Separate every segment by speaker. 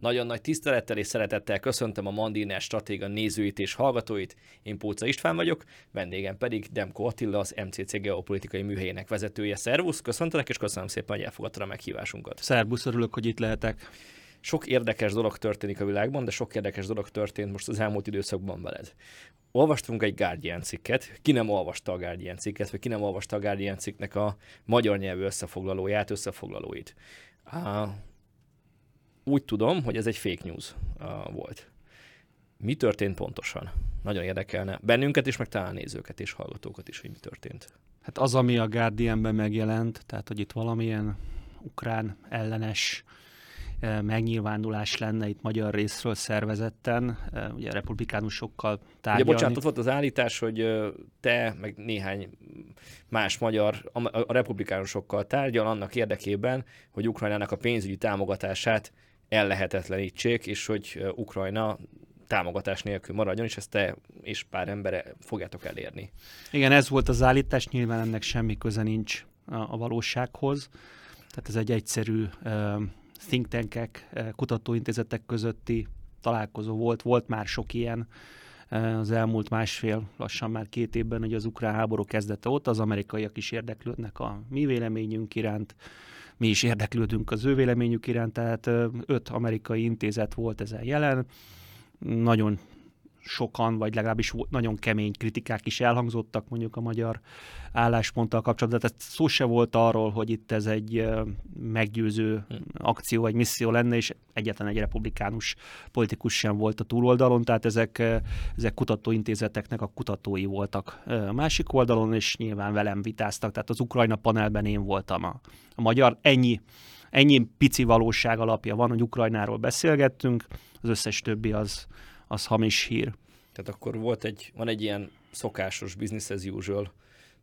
Speaker 1: Nagyon nagy tisztelettel és szeretettel köszöntöm a Mandiner Stratéga nézőit és hallgatóit. Én Póca István vagyok, vendégem pedig Demko Attila, az MCC geopolitikai műhelyének vezetője. Szervusz, köszöntelek, és köszönöm szépen, hogy elfogadta a meghívásunkat.
Speaker 2: Szervusz, örülök, hogy itt lehetek.
Speaker 1: Sok érdekes dolog történik a világban, de sok érdekes dolog történt most az elmúlt időszakban veled. Olvastunk egy Guardian cikket, ki nem olvasta a Guardian cikket, vagy ki nem olvasta a Guardian cikknek a magyar nyelvű összefoglalóját, összefoglalóit. Uh, úgy tudom, hogy ez egy fake news uh, volt. Mi történt pontosan? Nagyon érdekelne bennünket is, meg talán nézőket és hallgatókat is, hogy mi történt.
Speaker 2: Hát az, ami a Guardianben megjelent, tehát hogy itt valamilyen ukrán ellenes megnyilvánulás lenne itt magyar részről szervezetten, ugye republikánusokkal tárgyalni.
Speaker 1: Ugye bocsánat, ott volt az állítás, hogy te, meg néhány más magyar a republikánusokkal tárgyal annak érdekében, hogy Ukrajnának a pénzügyi támogatását ellehetetlenítsék, és hogy Ukrajna támogatás nélkül maradjon, és ezt te és pár embere fogjátok elérni.
Speaker 2: Igen, ez volt az állítás, nyilván ennek semmi köze nincs a, valósághoz. Tehát ez egy egyszerű uh, think tankek, kutatóintézetek közötti találkozó volt, volt már sok ilyen az elmúlt másfél, lassan már két évben, hogy az ukrán háború kezdete ott, az amerikaiak is érdeklődnek a mi véleményünk iránt, mi is érdeklődünk az ő véleményük iránt, tehát öt amerikai intézet volt ezen jelen, nagyon sokan, vagy legalábbis nagyon kemény kritikák is elhangzottak mondjuk a magyar állásponttal kapcsolatban. Tehát szó se volt arról, hogy itt ez egy meggyőző hm. akció, egy misszió lenne, és egyetlen egy republikánus politikus sem volt a túloldalon, tehát ezek, ezek kutatóintézeteknek a kutatói voltak a másik oldalon, és nyilván velem vitáztak, tehát az Ukrajna panelben én voltam a, a magyar. Ennyi, ennyi pici valóság alapja van, hogy Ukrajnáról beszélgettünk, az összes többi az, az hamis hír.
Speaker 1: Tehát akkor volt egy, van egy ilyen szokásos business as usual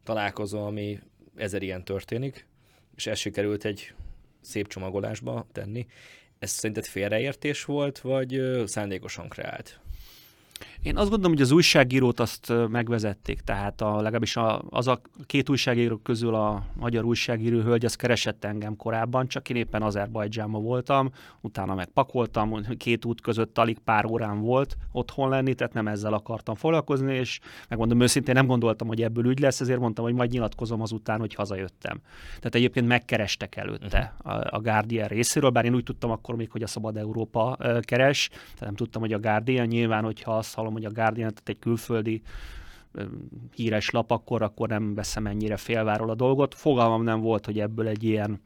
Speaker 1: találkozó, ami ezer ilyen történik, és ez sikerült egy szép csomagolásba tenni. Ez szerinted félreértés volt, vagy szándékosan kreált?
Speaker 2: Én azt gondolom, hogy az újságírót azt megvezették, tehát a, legalábbis a, az a két újságíró közül a magyar újságíró hölgy, az keresett engem korábban, csak én éppen Azerbajdzsánban voltam, utána megpakoltam, két út között alig pár órán volt otthon lenni, tehát nem ezzel akartam foglalkozni, és megmondom őszintén, nem gondoltam, hogy ebből ügy lesz, ezért mondtam, hogy majd nyilatkozom azután, hogy hazajöttem. Tehát egyébként megkerestek előtte uh-huh. a, a Guardian részéről, bár én úgy tudtam akkor még, hogy a Szabad Európa keres, tehát nem tudtam, hogy a Guardian nyilván, hogyha azt hallom, hogy a Guardian, tehát egy külföldi híres lap, akkor, akkor nem veszem ennyire félváról a dolgot. Fogalmam nem volt, hogy ebből egy ilyen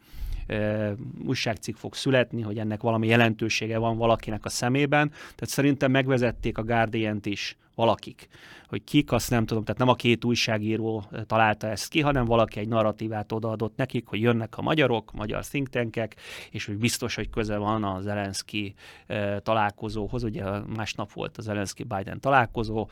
Speaker 2: újságcikk fog születni, hogy ennek valami jelentősége van valakinek a szemében. Tehát szerintem megvezették a guardian is valakik. Hogy kik, azt nem tudom, tehát nem a két újságíró találta ezt ki, hanem valaki egy narratívát odaadott nekik, hogy jönnek a magyarok, magyar think tankek, és hogy biztos, hogy köze van a Zelenszky találkozóhoz. Ugye másnap volt a Zelenszky-Biden találkozó,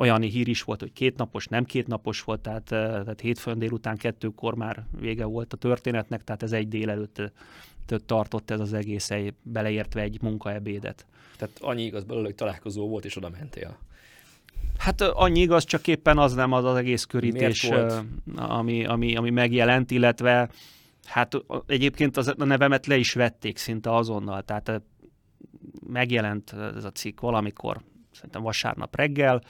Speaker 2: olyan hír is volt, hogy két napos, nem két napos volt, tehát, tehát hétfőn délután kettőkor már vége volt a történetnek, tehát ez egy délelőtt tartott ez az egész, beleértve egy munkaebédet.
Speaker 1: Tehát annyi igaz belőle, hogy találkozó volt, és oda mentél.
Speaker 2: Hát annyi igaz, csak éppen az nem az az egész körítés, ami, ami, ami megjelent, illetve hát egyébként az, a nevemet le is vették szinte azonnal, tehát megjelent ez a cikk valamikor, szerintem vasárnap reggel,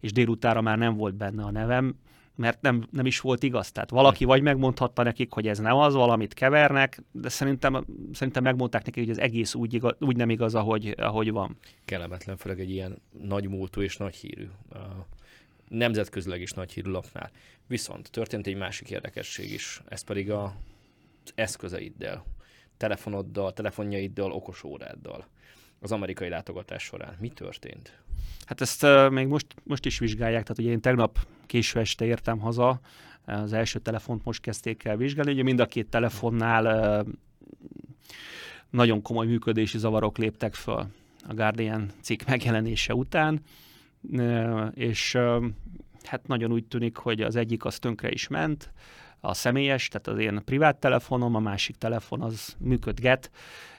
Speaker 2: és délutára már nem volt benne a nevem, mert nem, nem is volt igaz. Tehát valaki vagy megmondhatta nekik, hogy ez nem az, valamit kevernek, de szerintem, szerintem megmondták nekik, hogy az egész úgy, igaz, úgy nem igaz, ahogy, ahogy van.
Speaker 1: Kellemetlen, főleg egy ilyen nagy múltú és nagy hírű, nemzetközileg is nagy hírű lapnál. Viszont történt egy másik érdekesség is, ez pedig a, eszközeiddel, telefonoddal, telefonjaiddal, okosóráddal az amerikai látogatás során. Mi történt?
Speaker 2: Hát ezt uh, még most, most is vizsgálják, tehát ugye én tegnap késő este értem haza, az első telefont most kezdték el vizsgálni, ugye mind a két telefonnál uh, nagyon komoly működési zavarok léptek föl a Guardian cikk megjelenése után, uh, és hát nagyon úgy tűnik, hogy az egyik az tönkre is ment, a személyes, tehát az én privát telefonom, a másik telefon az működget,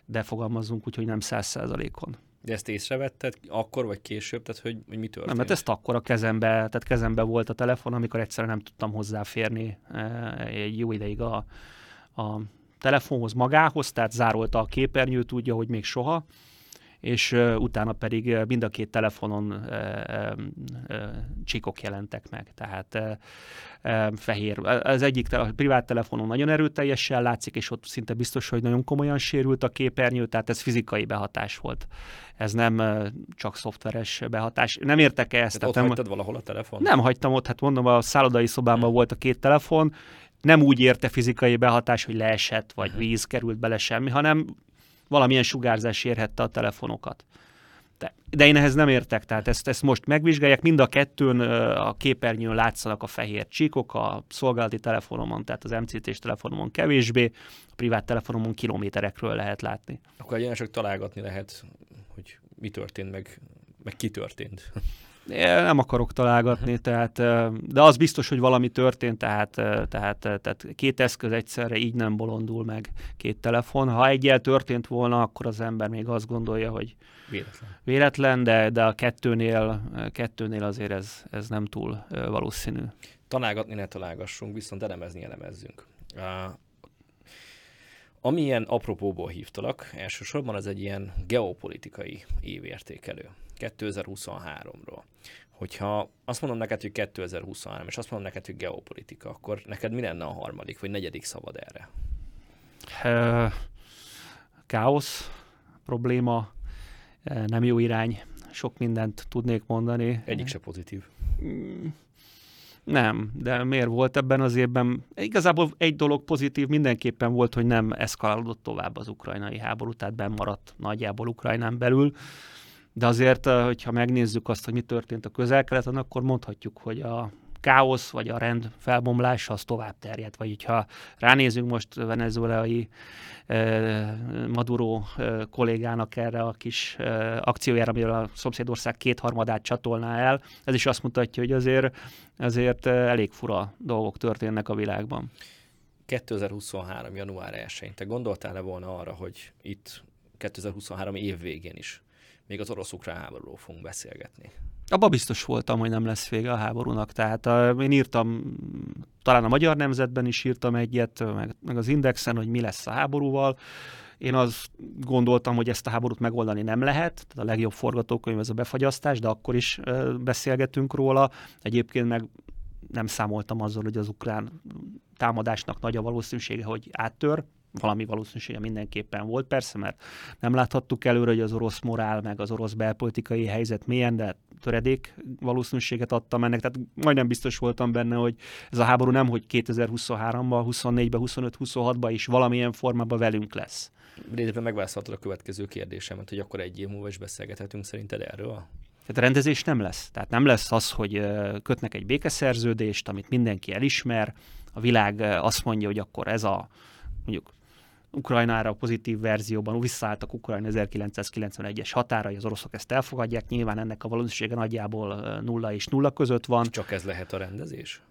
Speaker 2: de fogalmazunk úgy, hogy nem száz százalékon.
Speaker 1: De ezt észrevetted akkor vagy később, tehát hogy, hogy mi történt?
Speaker 2: Nem, mert ezt akkor a kezembe, tehát kezembe volt a telefon, amikor egyszerűen nem tudtam hozzáférni eh, egy jó ideig a, a telefonhoz magához, tehát zárolta a képernyőt, tudja, hogy még soha, és utána pedig mind a két telefonon csíkok jelentek meg. Tehát fehér. Az egyik a privát telefonon nagyon erőteljesen látszik, és ott szinte biztos, hogy nagyon komolyan sérült a képernyő, tehát ez fizikai behatás volt. Ez nem csak szoftveres behatás. Nem értek -e ezt.
Speaker 1: Tehát, ott nem, valahol a telefon?
Speaker 2: Nem hagytam ott, hát mondom, a szállodai szobában hmm. volt a két telefon, nem úgy érte fizikai behatás, hogy leesett, vagy víz került bele semmi, hanem valamilyen sugárzás érhette a telefonokat. De, de én ehhez nem értek, tehát ezt, ezt most megvizsgálják, mind a kettőn a képernyőn látszanak a fehér csíkok, a szolgálati telefonomon, tehát az MCT-s telefonomon kevésbé, a privát telefonomon kilométerekről lehet látni.
Speaker 1: Akkor egyenes csak találgatni lehet, hogy mi történt, meg, meg ki történt.
Speaker 2: Nem akarok találgatni, uh-huh. tehát, de az biztos, hogy valami történt, tehát, tehát, tehát két eszköz egyszerre így nem bolondul meg két telefon. Ha egyel történt volna, akkor az ember még azt gondolja, hogy
Speaker 1: véletlen,
Speaker 2: véletlen de, de a kettőnél, kettőnél azért ez, ez nem túl valószínű.
Speaker 1: Találgatni ne találgassunk, viszont elemezni elemezzünk. Uh, amilyen apropóból hívtalak, elsősorban az egy ilyen geopolitikai évértékelő. 2023-ról. Hogyha azt mondom neked, hogy 2023, és azt mondom neked, hogy geopolitika, akkor neked mi lenne a harmadik vagy negyedik szabad erre?
Speaker 2: Káosz, probléma, nem jó irány, sok mindent tudnék mondani.
Speaker 1: Egyik se pozitív. Mm,
Speaker 2: nem, de miért volt ebben az évben? Igazából egy dolog pozitív mindenképpen volt, hogy nem eszkalálódott tovább az ukrajnai háború, tehát bennmaradt nagyjából Ukrajnán belül. De azért, hogyha megnézzük azt, hogy mi történt a közel-keleten, akkor mondhatjuk, hogy a káosz vagy a rend felbomlása az tovább terjedt. Vagy ha ránézünk most venezuelai eh, Maduro eh, kollégának erre a kis eh, akciójára, amiről a szomszédország kétharmadát csatolná el, ez is azt mutatja, hogy azért, azért elég fura dolgok történnek a világban.
Speaker 1: 2023. január 1-én. Te gondoltál-e volna arra, hogy itt 2023 év végén is még az orosz-ukrán háborúról fogunk beszélgetni.
Speaker 2: Abba biztos voltam, hogy nem lesz vége a háborúnak. Tehát a, én írtam, talán a Magyar Nemzetben is írtam egyet, meg, meg az Indexen, hogy mi lesz a háborúval. Én azt gondoltam, hogy ezt a háborút megoldani nem lehet, tehát a legjobb forgatókönyv ez a befagyasztás, de akkor is beszélgetünk róla. Egyébként meg nem számoltam azzal, hogy az ukrán támadásnak nagy a valószínűsége, hogy áttör, valami valószínűsége mindenképpen volt persze, mert nem láthattuk előre, hogy az orosz morál, meg az orosz belpolitikai helyzet milyen, de töredék valószínűséget adtam ennek, tehát majdnem biztos voltam benne, hogy ez a háború nem, hogy 2023-ban, 24-ben, 25-26-ban is valamilyen formában velünk lesz.
Speaker 1: Részben megválaszoltad a következő kérdésemet, hogy akkor egy év múlva is beszélgethetünk szerinted erről?
Speaker 2: Tehát rendezés nem lesz. Tehát nem lesz az, hogy kötnek egy békeszerződést, amit mindenki elismer, a világ azt mondja, hogy akkor ez a mondjuk Ukrajnára a pozitív verzióban visszaálltak Ukrajna 1991-es határai, az oroszok ezt elfogadják, nyilván ennek a valószínűsége nagyjából nulla és nulla között van.
Speaker 1: Csak ez lehet a rendezés?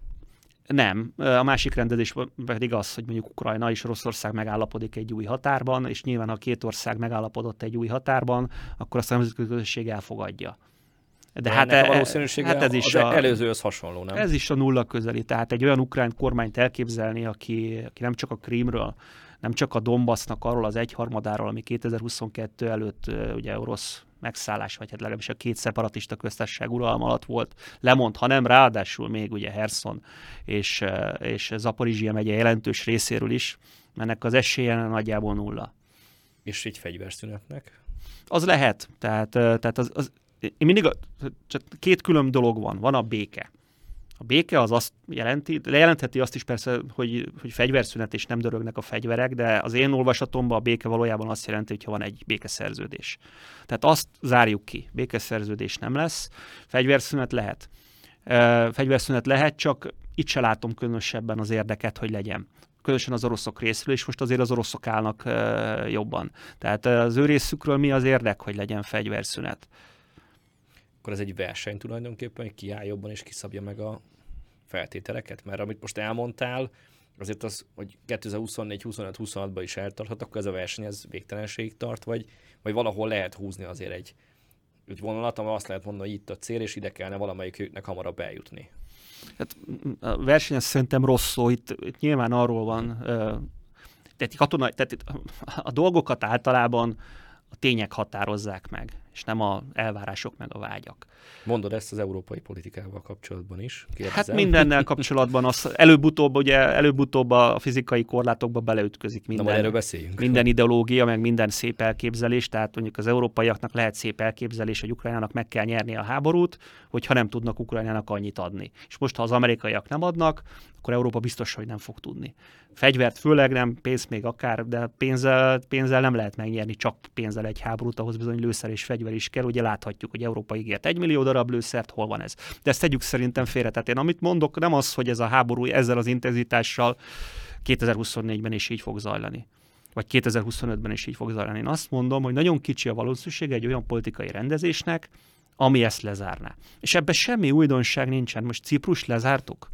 Speaker 2: Nem. A másik rendezés pedig az, hogy mondjuk Ukrajna és Oroszország megállapodik egy új határban, és nyilván ha két ország megállapodott egy új határban, akkor azt a nemzetközi közösség elfogadja.
Speaker 1: De, hát, e- valószínűsége hát ez is az a, előzőhöz hasonló, nem?
Speaker 2: Ez is a nulla közeli. Tehát egy olyan ukrán kormányt elképzelni, aki, aki nem csak a Krímről, nem csak a Donbassnak arról az egyharmadáról, ami 2022 előtt ugye orosz megszállás, vagy hát legalábbis a két szeparatista köztesség uralma alatt volt, lemond, hanem ráadásul még ugye Herson és, és Zaporizsia megye jelentős részéről is, ennek az esélye nagyjából nulla.
Speaker 1: És egy fegyverszünetnek?
Speaker 2: Az lehet. Tehát, tehát az, az, én mindig, csak két külön dolog van. Van a béke. A béke az azt jelenti, de jelentheti azt is persze, hogy, hogy fegyverszünet és nem dörögnek a fegyverek, de az én olvasatomban a béke valójában azt jelenti, hogy ha van egy békeszerződés. Tehát azt zárjuk ki, békeszerződés nem lesz, fegyverszünet lehet. Fegyverszünet lehet, csak itt se látom különösebben az érdeket, hogy legyen különösen az oroszok részről, és most azért az oroszok állnak jobban. Tehát az ő részükről mi az érdek, hogy legyen fegyverszünet?
Speaker 1: Akkor ez egy verseny tulajdonképpen, hogy ki áll jobban és kiszabja meg a feltételeket? Mert amit most elmondtál, azért az, hogy 2024, 25, 26-ban is eltarthat, akkor ez a verseny ez végtelenségig tart, vagy, vagy valahol lehet húzni azért egy, egy vonalat, ahol azt lehet mondani, hogy itt a cél, és ide kellene valamelyiküknek hamarabb eljutni.
Speaker 2: Hát a verseny szerintem rossz szó, itt, itt nyilván arról van, tehát, katona, tehát a dolgokat általában a tények határozzák meg, és nem a elvárások meg a vágyak.
Speaker 1: Mondod ezt az európai politikával kapcsolatban is?
Speaker 2: Kérdezem. Hát mindennel kapcsolatban az előbb-utóbb, ugye előbb-utóbb a fizikai korlátokba beleütközik minden,
Speaker 1: Na, erről beszéljünk.
Speaker 2: minden ideológia, meg minden szép elképzelés, tehát mondjuk az európaiaknak lehet szép elképzelés, hogy Ukrajnának meg kell nyerni a háborút, hogyha nem tudnak Ukrajnának annyit adni. És most, ha az amerikaiak nem adnak, akkor Európa biztos, hogy nem fog tudni. Fegyvert főleg nem, pénz még akár, de pénzzel, pénzzel nem lehet megnyerni, csak pénzzel egy háborút, ahhoz bizony lőszer és fegyver is kell. Ugye láthatjuk, hogy Európa ígért egy millió darab lőszert, hol van ez. De ezt tegyük szerintem félre. Tehát én amit mondok, nem az, hogy ez a háború ezzel az intenzitással 2024-ben is így fog zajlani vagy 2025-ben is így fog zajlani. Én azt mondom, hogy nagyon kicsi a valószínűség egy olyan politikai rendezésnek, ami ezt lezárná. És ebben semmi újdonság nincsen. Most Ciprus lezártuk?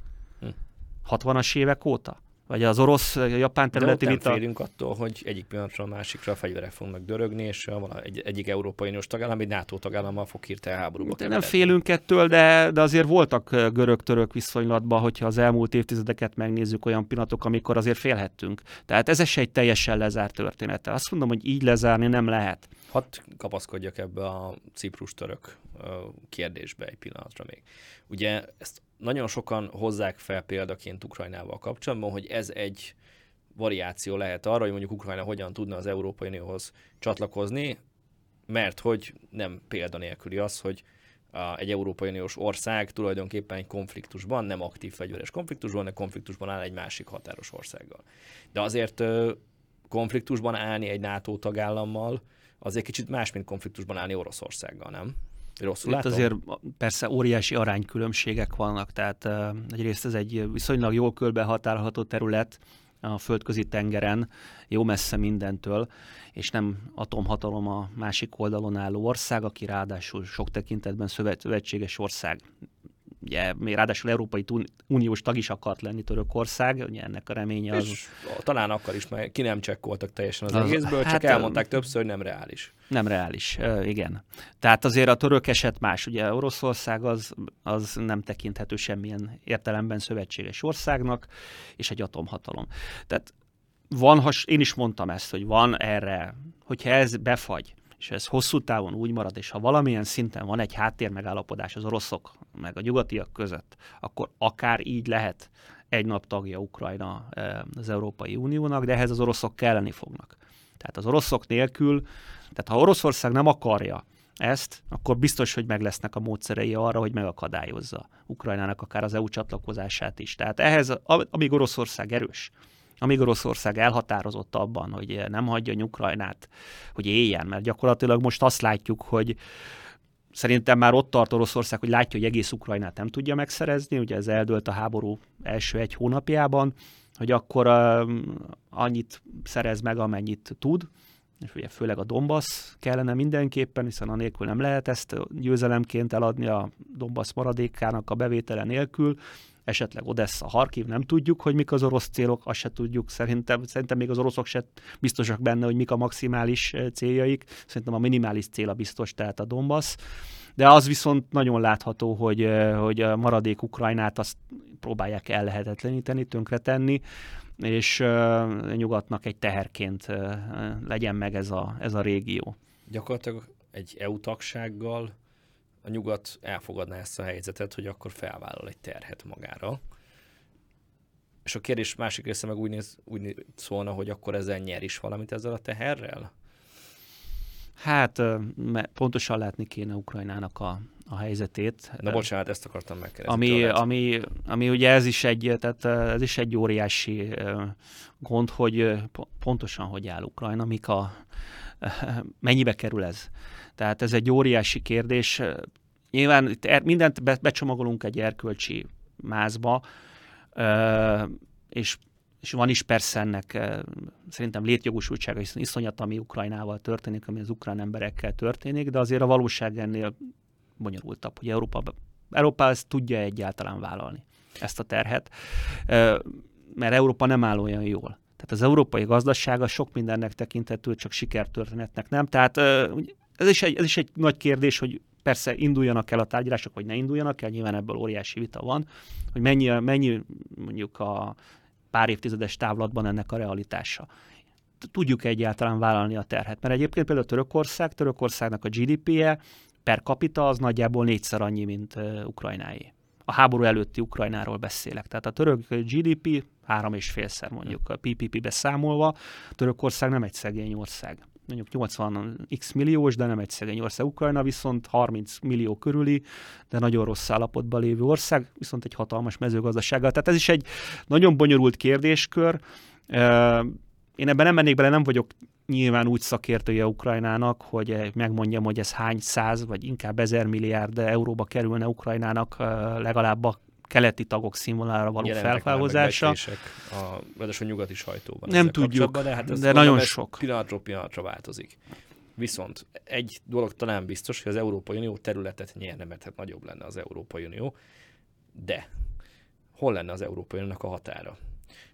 Speaker 2: 60-as évek óta? Vagy az orosz-japán területi?
Speaker 1: De félünk attól, hogy egyik pillanatra a másikra a fegyverek fognak dörögni, és egy, egyik Európai Uniós tagállam, egy NATO tagállammal fog hirtelen háborúba
Speaker 2: de Nem félünk ettől, de, de azért voltak görög-török viszonylatban, hogyha az elmúlt évtizedeket megnézzük, olyan pillanatok, amikor azért félhettünk. Tehát ez egy teljesen lezárt története. Azt mondom, hogy így lezárni nem lehet.
Speaker 1: Hadd kapaszkodjak ebbe a ciprus-török kérdésbe egy pillanatra még. Ugye ezt nagyon sokan hozzák fel példaként Ukrajnával kapcsolatban, hogy ez egy variáció lehet arra, hogy mondjuk Ukrajna hogyan tudna az Európai Unióhoz csatlakozni, mert hogy nem példanélküli az, hogy a, egy Európai Uniós ország tulajdonképpen egy konfliktusban, nem aktív fegyveres konfliktusban, de konfliktusban áll egy másik határos országgal. De azért konfliktusban állni egy NATO tagállammal, az egy kicsit más, mint konfliktusban állni Oroszországgal, nem?
Speaker 2: Rosszul Itt látom? azért persze óriási aránykülönbségek vannak, tehát egyrészt ez egy viszonylag jól körbehatárolható terület, a földközi tengeren, jó messze mindentől, és nem atomhatalom a másik oldalon álló ország, aki ráadásul sok tekintetben szövetséges ország ugye még ráadásul Európai Uniós tag is akart lenni Törökország, ugye ennek a reménye az... És
Speaker 1: talán akkor is, mert ki nem csekkoltak teljesen az, az egészből, hát, csak elmondták többször, hogy nem reális.
Speaker 2: Nem reális, igen. Tehát azért a török eset más, ugye Oroszország az, az nem tekinthető semmilyen értelemben szövetséges országnak, és egy atomhatalom. Tehát van, has, én is mondtam ezt, hogy van erre, hogyha ez befagy, és ez hosszú távon úgy marad, és ha valamilyen szinten van egy háttér megállapodás az oroszok meg a nyugatiak között, akkor akár így lehet egy nap tagja Ukrajna eh, az Európai Uniónak, de ehhez az oroszok kelleni fognak. Tehát az oroszok nélkül, tehát ha Oroszország nem akarja ezt, akkor biztos, hogy meg lesznek a módszerei arra, hogy megakadályozza Ukrajnának akár az EU csatlakozását is. Tehát ehhez, amíg Oroszország erős, amíg Oroszország elhatározott abban, hogy nem hagyja Ukrajnát, hogy éljen, mert gyakorlatilag most azt látjuk, hogy szerintem már ott tart Oroszország, hogy látja, hogy egész Ukrajnát nem tudja megszerezni, ugye ez eldőlt a háború első egy hónapjában, hogy akkor uh, annyit szerez meg, amennyit tud, és ugye főleg a Donbass kellene mindenképpen, hiszen a nélkül nem lehet ezt győzelemként eladni a Donbass maradékának a bevétele nélkül, esetleg Odessa, Harkiv, nem tudjuk, hogy mik az orosz célok, azt se tudjuk, szerintem, szerintem még az oroszok se biztosak benne, hogy mik a maximális eh, céljaik, szerintem a minimális cél a biztos, tehát a Donbass, de az viszont nagyon látható, hogy, eh, hogy a maradék Ukrajnát azt próbálják ellehetetleníteni, tönkretenni, és uh, nyugatnak egy teherként uh, legyen meg ez a, ez a régió.
Speaker 1: Gyakorlatilag egy EU tagsággal a nyugat elfogadná ezt a helyzetet, hogy akkor felvállal egy terhet magára. És a kérdés másik része meg úgy, néz, úgy szólna, hogy akkor ezzel nyer is valamit ezzel a teherrel?
Speaker 2: Hát pontosan látni kéne Ukrajnának a, a helyzetét.
Speaker 1: Na bocsánat, ezt akartam megkérdezni.
Speaker 2: Ami, ami, ami ugye ez is egy, tehát ez is egy óriási gond, hogy pontosan hogy áll Ukrajna, mik a, mennyibe kerül ez. Tehát ez egy óriási kérdés. Nyilván itt er, mindent be, becsomagolunk egy erkölcsi mázba, és és van is persze ennek szerintem létjogosultsága, hiszen iszonyat, ami Ukrajnával történik, ami az ukrán emberekkel történik, de azért a valóság ennél bonyolultabb, hogy Európa, Európa ezt tudja egyáltalán vállalni, ezt a terhet, mert Európa nem áll olyan jól. Tehát az európai gazdasága sok mindennek tekinthető, csak sikertörténetnek nem. Tehát ez is, egy, ez is egy nagy kérdés, hogy persze induljanak el a tárgyalások, vagy ne induljanak el, nyilván ebből óriási vita van, hogy mennyi, mennyi mondjuk a pár évtizedes távlatban ennek a realitása. tudjuk egyáltalán vállalni a terhet. Mert egyébként például Törökország, Törökországnak a GDP-je per capita az nagyjából négyszer annyi, mint Ukrajnáé. A háború előtti Ukrajnáról beszélek. Tehát a török GDP három és félszer mondjuk a PPP-be számolva. Törökország nem egy szegény ország mondjuk 80 x milliós, de nem egy szegény ország. Ukrajna viszont 30 millió körüli, de nagyon rossz állapotban lévő ország, viszont egy hatalmas mezőgazdasággal. Tehát ez is egy nagyon bonyolult kérdéskör. Én ebben nem mennék bele, nem vagyok nyilván úgy szakértője Ukrajnának, hogy megmondjam, hogy ez hány száz, vagy inkább ezer milliárd euróba kerülne Ukrajnának legalább a keleti tagok színvonalára való Jelentek felfávozása.
Speaker 1: a, a nyugati sajtóban.
Speaker 2: Nem tudjuk, de, hát de nagyon sok.
Speaker 1: Pillanatról pillanatra változik. Viszont egy dolog talán biztos, hogy az Európai Unió területet nyerne, mert hát nagyobb lenne az Európai Unió, de hol lenne az Európai Uniónak a határa?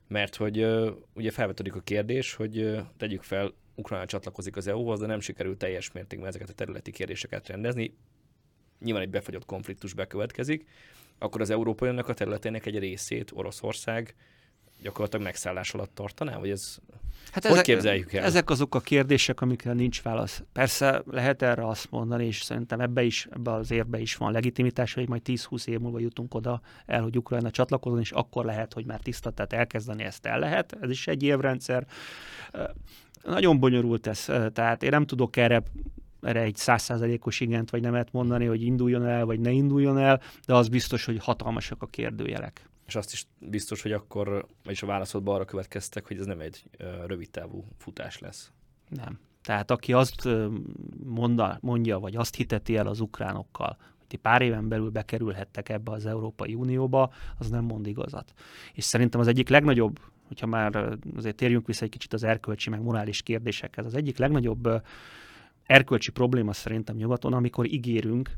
Speaker 1: Mert hogy ugye felvetődik a kérdés, hogy tegyük fel, Ukrajna csatlakozik az EU-hoz, de nem sikerül teljes mértékben ezeket a területi kérdéseket rendezni. Nyilván egy befagyott konfliktus bekövetkezik, akkor az Európai Uniónak a területének egy részét Oroszország gyakorlatilag megszállás alatt tartaná? Vagy ez hát hogy ezek, képzeljük el?
Speaker 2: Ezek azok a kérdések, amikre nincs válasz. Persze lehet erre azt mondani, és szerintem ebbe is, ebbe az érbe is van legitimitás, hogy majd 10-20 év múlva jutunk oda el, hogy Ukrajna csatlakozon, és akkor lehet, hogy már tiszta, tehát elkezdeni ezt el lehet. Ez is egy évrendszer. Nagyon bonyolult ez, tehát én nem tudok erre erre egy százszázalékos igent vagy nemet mondani, hogy induljon el, vagy ne induljon el, de az biztos, hogy hatalmasak a kérdőjelek.
Speaker 1: És azt is biztos, hogy akkor, vagyis a válaszodban arra következtek, hogy ez nem egy rövid távú futás lesz.
Speaker 2: Nem. Tehát aki azt mondja, mondja, vagy azt hiteti el az ukránokkal, hogy ti pár éven belül bekerülhettek ebbe az Európai Unióba, az nem mond igazat. És szerintem az egyik legnagyobb, hogyha már azért térjünk vissza egy kicsit az erkölcsi, meg morális kérdésekhez, az egyik legnagyobb erkölcsi probléma szerintem nyugaton, amikor ígérünk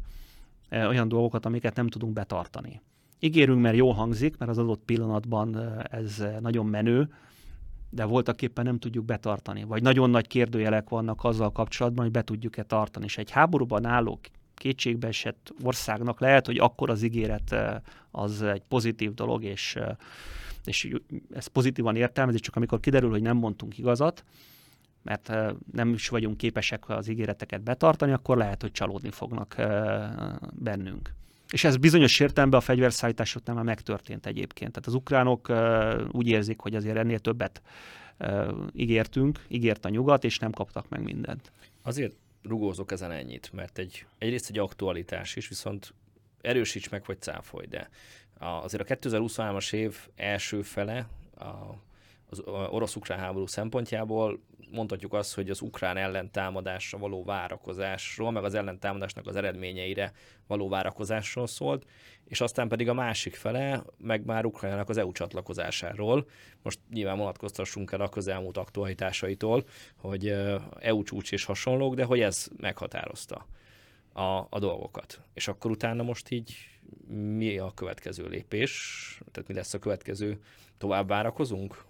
Speaker 2: e, olyan dolgokat, amiket nem tudunk betartani. Ígérünk, mert jó hangzik, mert az adott pillanatban e, ez nagyon menő, de voltak éppen nem tudjuk betartani. Vagy nagyon nagy kérdőjelek vannak azzal kapcsolatban, hogy be tudjuk-e tartani. És egy háborúban álló kétségbeesett országnak lehet, hogy akkor az ígéret e, az egy pozitív dolog, és, és ezt pozitívan értelmezik, csak amikor kiderül, hogy nem mondtunk igazat, mert nem is vagyunk képesek az ígéreteket betartani, akkor lehet, hogy csalódni fognak bennünk. És ez bizonyos értelemben a fegyverszállításoknál már megtörtént egyébként. Tehát az ukránok úgy érzik, hogy azért ennél többet ígértünk, ígért a nyugat, és nem kaptak meg mindent.
Speaker 1: Azért rugózok ezen ennyit, mert egy, egyrészt egy aktualitás is, viszont erősíts meg, vagy cáfolj, de azért a 2023-as év első fele a, az orosz-ukrán háború szempontjából mondhatjuk azt, hogy az ukrán ellentámadásra való várakozásról, meg az ellentámadásnak az eredményeire való várakozásról szólt, és aztán pedig a másik fele, meg már Ukrajnának az EU csatlakozásáról. Most nyilván vonatkoztassunk el a közelmúlt aktualitásaitól, hogy EU csúcs és hasonlók, de hogy ez meghatározta a, a dolgokat. És akkor utána most így mi a következő lépés? Tehát mi lesz a következő? Tovább várakozunk?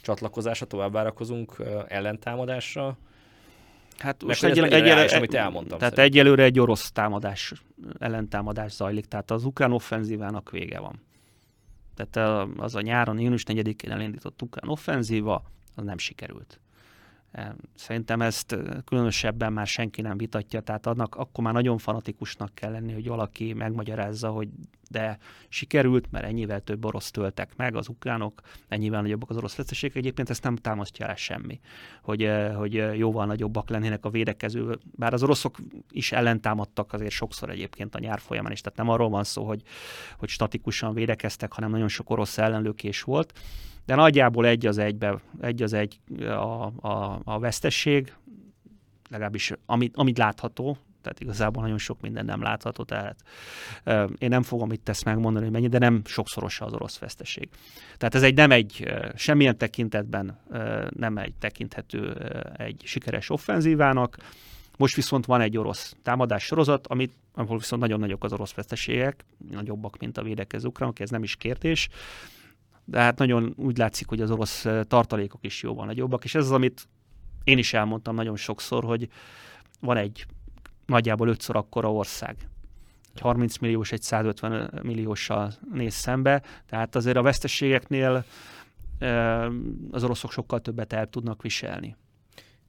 Speaker 1: Csatlakozásra, tovább várakozunk ellentámadásra.
Speaker 2: Hát most egy, egy, egy, amit elmondtam. Tehát szerint. egyelőre egy orosz támadás, ellentámadás zajlik, tehát az ukrán offenzívának vége van. Tehát az a nyáron, június 4-én elindított ukrán offenzíva, az nem sikerült. Szerintem ezt különösebben már senki nem vitatja, tehát annak akkor már nagyon fanatikusnak kell lenni, hogy valaki megmagyarázza, hogy de sikerült, mert ennyivel több orosz töltek meg az ukránok, ennyivel nagyobbak az orosz veszteségek. Egyébként ezt nem támasztja el semmi, hogy, hogy jóval nagyobbak lennének a védekező. Bár az oroszok is ellentámadtak azért sokszor egyébként a nyár folyamán is, tehát nem arról van szó, hogy, hogy statikusan védekeztek, hanem nagyon sok orosz ellenlőkés volt de nagyjából egy az egybe, egy az egy a, a, a vesztesség, legalábbis amit, amit látható, tehát igazából nagyon sok minden nem látható, tehát én nem fogom itt ezt megmondani, hogy mennyi, de nem sokszorosa az orosz veszteség. Tehát ez egy nem egy, semmilyen tekintetben nem egy tekinthető egy sikeres offenzívának, most viszont van egy orosz támadás sorozat, amit, ahol viszont nagyon nagyok az orosz veszteségek, nagyobbak, mint a védekező ukránok, ez nem is kérdés de hát nagyon úgy látszik, hogy az orosz tartalékok is jóval nagyobbak, és ez az, amit én is elmondtam nagyon sokszor, hogy van egy nagyjából ötször akkora ország. Egy 30 milliós, egy 150 millióssal néz szembe, tehát azért a veszteségeknél az oroszok sokkal többet el tudnak viselni.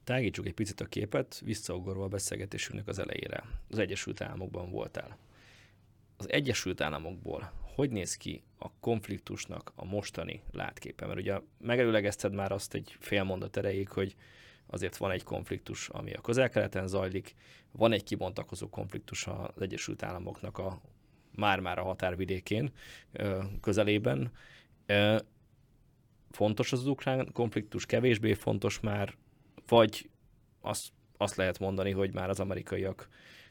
Speaker 1: Tágítsuk egy picit a képet, visszaugorva a beszélgetésünknek az elejére. Az Egyesült Államokban voltál. Az Egyesült Államokból hogy néz ki a konfliktusnak a mostani látképe? Mert ugye megelőlegezted már azt egy fél mondat erejéig, hogy azért van egy konfliktus, ami a közel-keleten zajlik, van egy kibontakozó konfliktus az Egyesült Államoknak a már-már a határvidékén közelében. Fontos az ukrán konfliktus, kevésbé fontos már, vagy azt, azt lehet mondani, hogy már az amerikaiak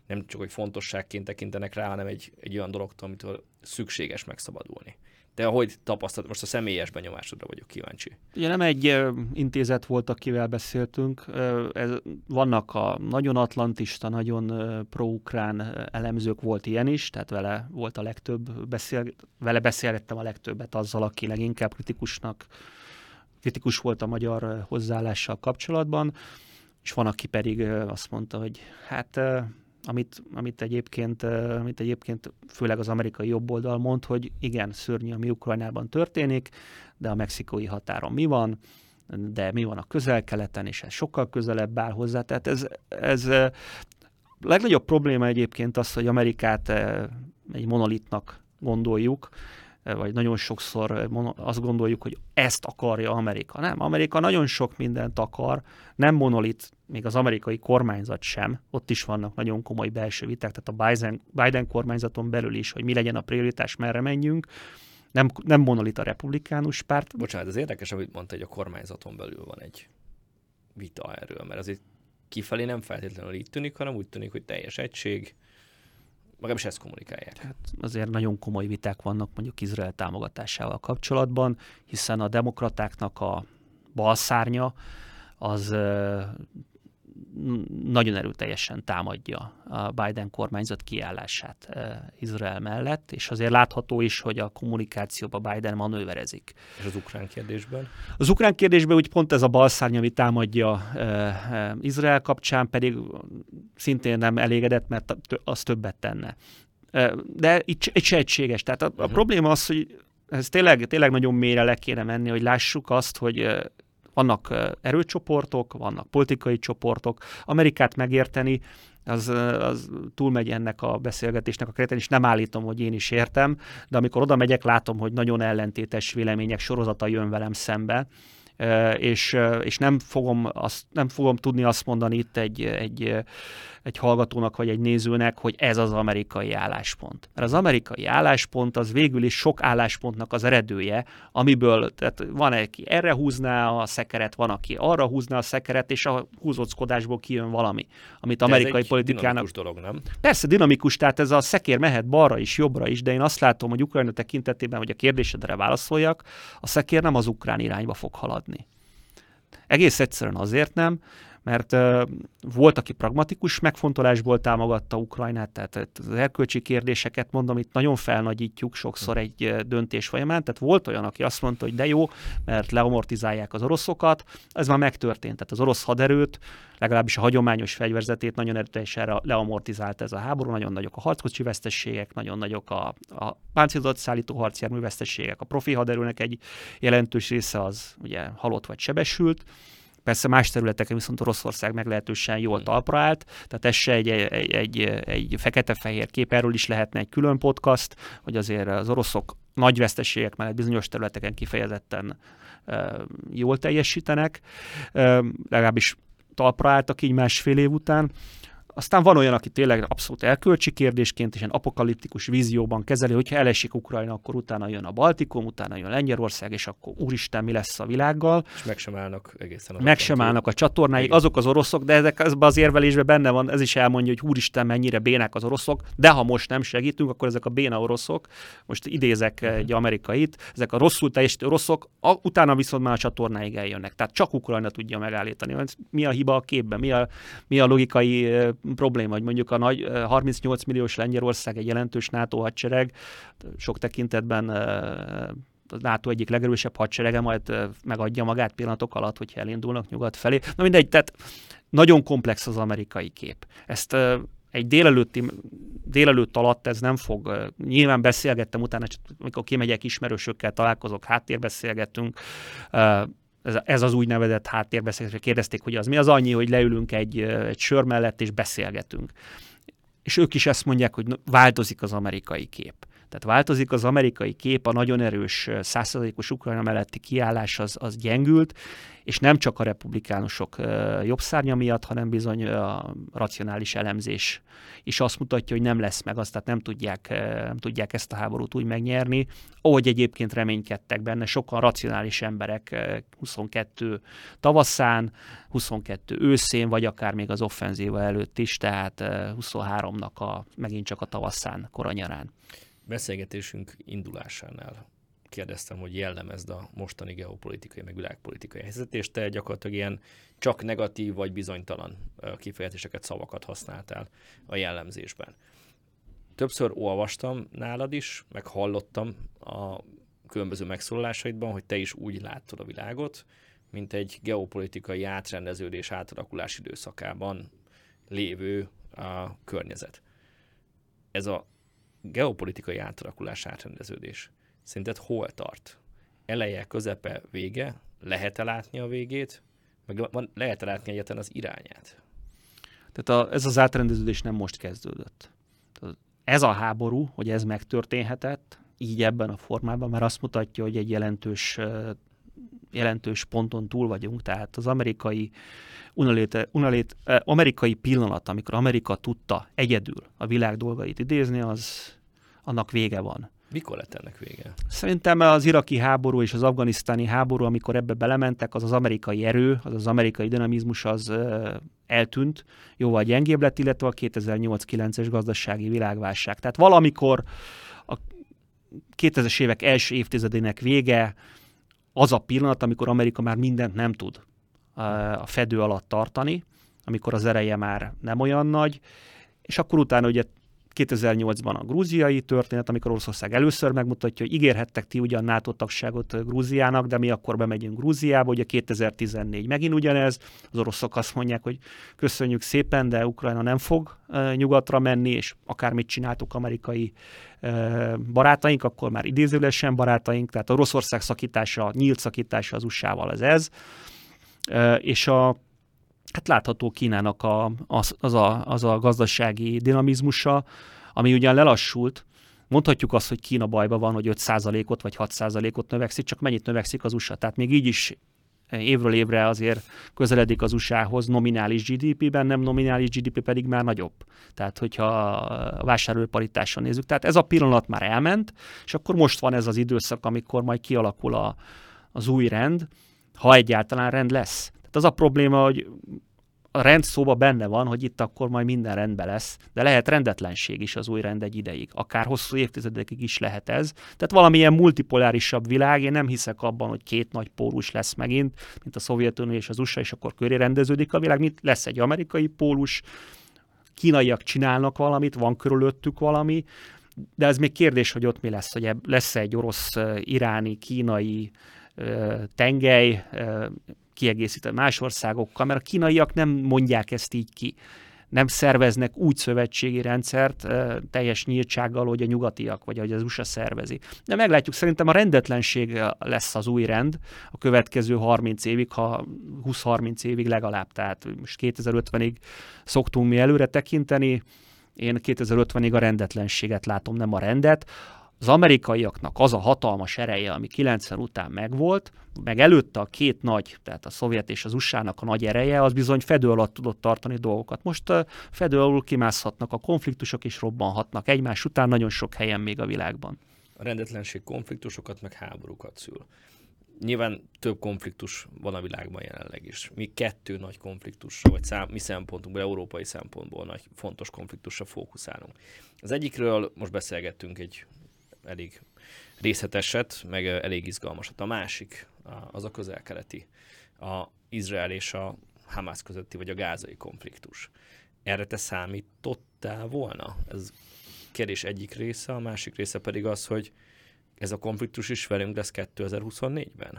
Speaker 1: nem csak hogy fontosságként tekintenek rá, hanem egy, egy olyan dologtól, amitől szükséges megszabadulni. De hogy tapasztalat, most a személyes benyomásodra vagyok kíváncsi.
Speaker 2: Ugye nem egy intézet volt, akivel beszéltünk. Ez, vannak a nagyon atlantista, nagyon pro-ukrán elemzők, volt ilyen is, tehát vele volt a legtöbb, beszél, vele beszélgettem a legtöbbet azzal, aki leginkább kritikusnak, kritikus volt a magyar hozzáállással kapcsolatban, és van, aki pedig azt mondta, hogy hát amit, amit, egyébként, amit egyébként főleg az amerikai jobboldal mond, hogy igen, szörnyű, ami Ukrajnában történik, de a mexikói határon mi van, de mi van a közel-keleten, és ez sokkal közelebb áll hozzá. Tehát ez, ez legnagyobb probléma egyébként az, hogy Amerikát egy monolitnak gondoljuk, vagy nagyon sokszor azt gondoljuk, hogy ezt akarja Amerika. Nem, Amerika nagyon sok mindent akar, nem monolit, még az amerikai kormányzat sem, ott is vannak nagyon komoly belső viták, tehát a Biden, Biden kormányzaton belül is, hogy mi legyen a prioritás, merre menjünk, nem, nem monolit a republikánus párt.
Speaker 1: Bocsánat, ez érdekes, amit mondta, hogy a kormányzaton belül van egy vita erről, mert azért kifelé nem feltétlenül így tűnik, hanem úgy tűnik, hogy teljes egység, Legalábbis ezt kommunikálják.
Speaker 2: Hát azért nagyon komoly viták vannak mondjuk Izrael támogatásával kapcsolatban, hiszen a demokratáknak a balszárnya az nagyon erőteljesen támadja a Biden kormányzat kiállását Izrael mellett, és azért látható is, hogy a kommunikációban Biden manőverezik.
Speaker 1: És az ukrán kérdésben?
Speaker 2: Az ukrán kérdésben úgy pont ez a balszárny, ami támadja Izrael kapcsán, pedig szintén nem elégedett, mert az többet tenne. De itt, itt se egységes. Tehát a, a uh-huh. probléma az, hogy ez tényleg, tényleg nagyon mélyre le kéne menni, hogy lássuk azt, hogy vannak erőcsoportok, vannak politikai csoportok. Amerikát megérteni, az, az túlmegy ennek a beszélgetésnek a keretén, és nem állítom, hogy én is értem, de amikor oda megyek, látom, hogy nagyon ellentétes vélemények sorozata jön velem szembe, és, és nem, fogom azt, nem fogom tudni azt mondani itt egy, egy, egy hallgatónak vagy egy nézőnek, hogy ez az amerikai álláspont. Mert az amerikai álláspont az végül is sok álláspontnak az eredője, amiből tehát van, aki erre húzná a szekeret, van, aki arra húzná a szekeret, és a húzóckodásból kijön valami, amit amerikai politikának... Dinamikus
Speaker 1: dolog, nem?
Speaker 2: Persze dinamikus, tehát ez a szekér mehet balra is, jobbra is, de én azt látom, hogy Ukrajna tekintetében, hogy a kérdésedre válaszoljak, a szekér nem az ukrán irányba fog haladni. Egész egyszerűen azért nem, mert volt, aki pragmatikus megfontolásból támogatta Ukrajnát, tehát az erkölcsi kérdéseket mondom, itt nagyon felnagyítjuk sokszor hm. egy döntés folyamán, tehát volt olyan, aki azt mondta, hogy de jó, mert leamortizálják az oroszokat, ez már megtörtént, tehát az orosz haderőt, legalábbis a hagyományos fegyverzetét nagyon erőteljesen leamortizált ez a háború, nagyon nagyok a harckocsi vesztességek, nagyon nagyok a, a páncélozott szállító harcjármű vesztességek, a profi haderőnek egy jelentős része az ugye halott vagy sebesült, Persze más területeken viszont Oroszország meglehetősen jól hmm. talpra állt, tehát ez se egy, egy, egy, egy fekete-fehér kép, erről is lehetne egy külön podcast, hogy azért az oroszok nagy veszteségek mellett bizonyos területeken kifejezetten jól teljesítenek, legalábbis talpra álltak így másfél év után. Aztán van olyan, aki tényleg abszolút elkölcsi kérdésként és ilyen apokaliptikus vízióban kezeli, hogyha elesik Ukrajna, akkor utána jön a Baltikum, utána jön Lengyelország, és akkor úristen, mi lesz a világgal.
Speaker 1: És meg sem állnak egészen.
Speaker 2: Meg sem állnak a csatornáig, azok az oroszok, de ezek az érvelésben benne van, ez is elmondja, hogy úristen, mennyire bénák az oroszok, de ha most nem segítünk, akkor ezek a béna oroszok, most idézek uh-huh. egy amerikait, ezek a rosszul teljesítő oroszok, a, utána viszont már a csatornáig eljönnek. Tehát csak Ukrajna tudja megállítani. Mi a hiba a képben, mi a, mi a logikai probléma, hogy mondjuk a nagy 38 milliós Lengyelország egy jelentős NATO hadsereg, sok tekintetben a NATO egyik legerősebb hadserege majd megadja magát pillanatok alatt, hogyha elindulnak nyugat felé. Na mindegy, tehát nagyon komplex az amerikai kép. Ezt egy délelőtti délelőtt alatt ez nem fog, nyilván beszélgettem utána, amikor kimegyek ismerősökkel, találkozok, háttérbeszélgetünk, ez, ez az úgynevezett háttérbeszélgetés, kérdezték, hogy az mi, az annyi, hogy leülünk egy, egy sör mellett és beszélgetünk. És ők is ezt mondják, hogy változik az amerikai kép. Tehát változik az amerikai kép, a nagyon erős százszerzalékos Ukrajna melletti kiállás az, az gyengült, és nem csak a republikánusok jobb szárnya miatt, hanem bizony a racionális elemzés is azt mutatja, hogy nem lesz meg azt, tehát nem tudják, nem tudják ezt a háborút úgy megnyerni, ahogy egyébként reménykedtek benne sokan racionális emberek 22 tavaszán, 22 őszén, vagy akár még az offenzíva előtt is, tehát 23-nak a, megint csak a tavaszán, koranyarán
Speaker 1: beszélgetésünk indulásánál kérdeztem, hogy jellemezd a mostani geopolitikai, meg világpolitikai helyzet, és te gyakorlatilag ilyen csak negatív vagy bizonytalan kifejezéseket, szavakat használtál a jellemzésben. Többször olvastam nálad is, meg hallottam a különböző megszólalásaidban, hogy te is úgy látod a világot, mint egy geopolitikai átrendeződés, átalakulás időszakában lévő a környezet. Ez a geopolitikai átalakulás, átrendeződés. Szerinted hol tart? Eleje, közepe, vége? Lehet-e látni a végét? Meg van, lehet-e látni egyetlen az irányát?
Speaker 2: Tehát a, ez az átrendeződés nem most kezdődött. Ez a háború, hogy ez megtörténhetett, így ebben a formában, mert azt mutatja, hogy egy jelentős, jelentős ponton túl vagyunk, tehát az amerikai unalét, unalét, amerikai pillanat, amikor Amerika tudta egyedül a világ dolgait idézni, az annak vége van.
Speaker 1: Mikor lett ennek vége?
Speaker 2: Szerintem az iraki háború és az afganisztáni háború, amikor ebbe belementek, az az amerikai erő, az az amerikai dinamizmus az eltűnt, jóval gyengébb lett, illetve a 2008-9-es gazdasági világválság. Tehát valamikor a 2000-es évek első évtizedének vége az a pillanat, amikor Amerika már mindent nem tud a fedő alatt tartani, amikor az ereje már nem olyan nagy, és akkor utána ugye 2008-ban a grúziai történet, amikor Oroszország először megmutatja, hogy ígérhettek ti ugyan NATO tagságot Grúziának, de mi akkor bemegyünk Grúziába, ugye 2014 megint ugyanez, az oroszok azt mondják, hogy köszönjük szépen, de Ukrajna nem fog nyugatra menni, és akármit csináltuk amerikai barátaink, akkor már idézőlesen barátaink, tehát Oroszország szakítása, nyílt szakítása az USA-val ez ez, és a hát látható Kínának a, az, az, a, az a gazdasági dinamizmusa, ami ugyan lelassult, mondhatjuk azt, hogy Kína bajba van, hogy 5%-ot vagy 6%-ot növekszik, csak mennyit növekszik az USA. Tehát még így is évről évre azért közeledik az USA-hoz nominális GDP-ben, nem nominális GDP pedig már nagyobb. Tehát, hogyha a vásárlóparitáson nézzük. Tehát ez a pillanat már elment, és akkor most van ez az időszak, amikor majd kialakul a, az új rend, ha egyáltalán rend lesz. Tehát az a probléma, hogy a rend szóba benne van, hogy itt akkor majd minden rendben lesz, de lehet rendetlenség is az új rend egy ideig. Akár hosszú évtizedekig is lehet ez. Tehát valamilyen multipolárisabb világ, én nem hiszek abban, hogy két nagy pólus lesz megint, mint a Szovjetunió és az USA, és akkor köré rendeződik a világ, mint lesz egy amerikai pólus, kínaiak csinálnak valamit, van körülöttük valami, de ez még kérdés, hogy ott mi lesz, hogy lesz egy orosz, iráni, kínai tengely, kiegészítve más országokkal, mert a kínaiak nem mondják ezt így ki. Nem szerveznek úgy szövetségi rendszert teljes nyíltsággal, hogy a nyugatiak, vagy hogy az USA szervezi. De meglátjuk, szerintem a rendetlenség lesz az új rend a következő 30 évig, ha 20-30 évig legalább. Tehát most 2050-ig szoktunk mi előre tekinteni, én 2050-ig a rendetlenséget látom, nem a rendet az amerikaiaknak az a hatalmas ereje, ami 90 után megvolt, meg előtte a két nagy, tehát a szovjet és az USA-nak a nagy ereje, az bizony fedő alatt tudott tartani dolgokat. Most fedő alul kimászhatnak a konfliktusok és robbanhatnak egymás után nagyon sok helyen még a világban.
Speaker 1: A rendetlenség konfliktusokat, meg háborúkat szül. Nyilván több konfliktus van a világban jelenleg is. Mi kettő nagy konfliktusra, vagy szám, mi szempontunkból, európai szempontból nagy fontos konfliktusra fókuszálunk. Az egyikről most beszélgettünk egy elég részleteset, meg elég izgalmasat. A másik az a közel-keleti, a Izrael és a Hamász közötti, vagy a gázai konfliktus. Erre te számítottál volna? Ez kérdés egyik része, a másik része pedig az, hogy ez a konfliktus is velünk lesz 2024-ben?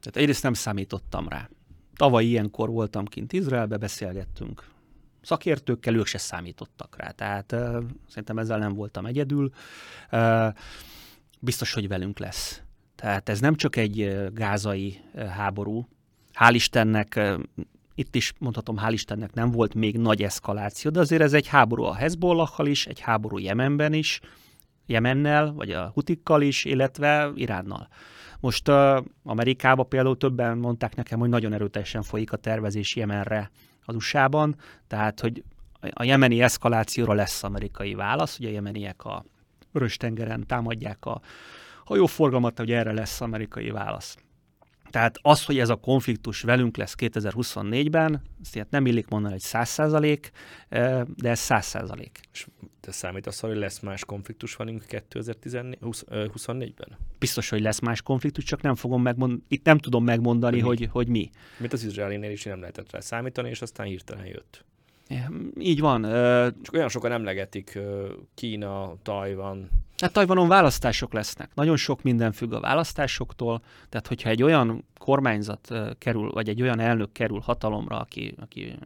Speaker 2: Tehát egyrészt nem számítottam rá. Tavaly ilyenkor voltam kint Izraelbe, beszélgettünk szakértőkkel, ők se számítottak rá. Tehát uh, szerintem ezzel nem voltam egyedül. Uh, biztos, hogy velünk lesz. Tehát ez nem csak egy gázai háború. Hál' Istennek itt is mondhatom, hál' Istennek nem volt még nagy eszkaláció, de azért ez egy háború a Hezbollahal is, egy háború Jemenben is, Jemennel, vagy a Hutikkal is, illetve Iránnal. Most uh, Amerikában például többen mondták nekem, hogy nagyon erőteljesen folyik a tervezés Jemenre az USA-ban, tehát hogy a jemeni eszkalációra lesz amerikai válasz, ugye a jemeniek a Vörös-tengeren támadják a hajóforgalmat, hogy erre lesz amerikai válasz. Tehát az, hogy ez a konfliktus velünk lesz 2024-ben, ezt nem illik mondani, hogy 100 százalék, de ez 100 százalék.
Speaker 1: És te számítasz, hogy lesz más konfliktus velünk 2024-ben?
Speaker 2: Biztos, hogy lesz más konfliktus, csak nem fogom megmondani, itt nem tudom megmondani, hogy, hogy, hogy mi.
Speaker 1: Mint az izraelinél is nem lehetett rá számítani, és aztán hirtelen jött.
Speaker 2: Így van.
Speaker 1: Csak olyan sokan emlegetik Kína, Tajvan,
Speaker 2: Hát Tajvanon választások lesznek. Nagyon sok minden függ a választásoktól, tehát hogyha egy olyan kormányzat kerül, vagy egy olyan elnök kerül hatalomra, aki, aki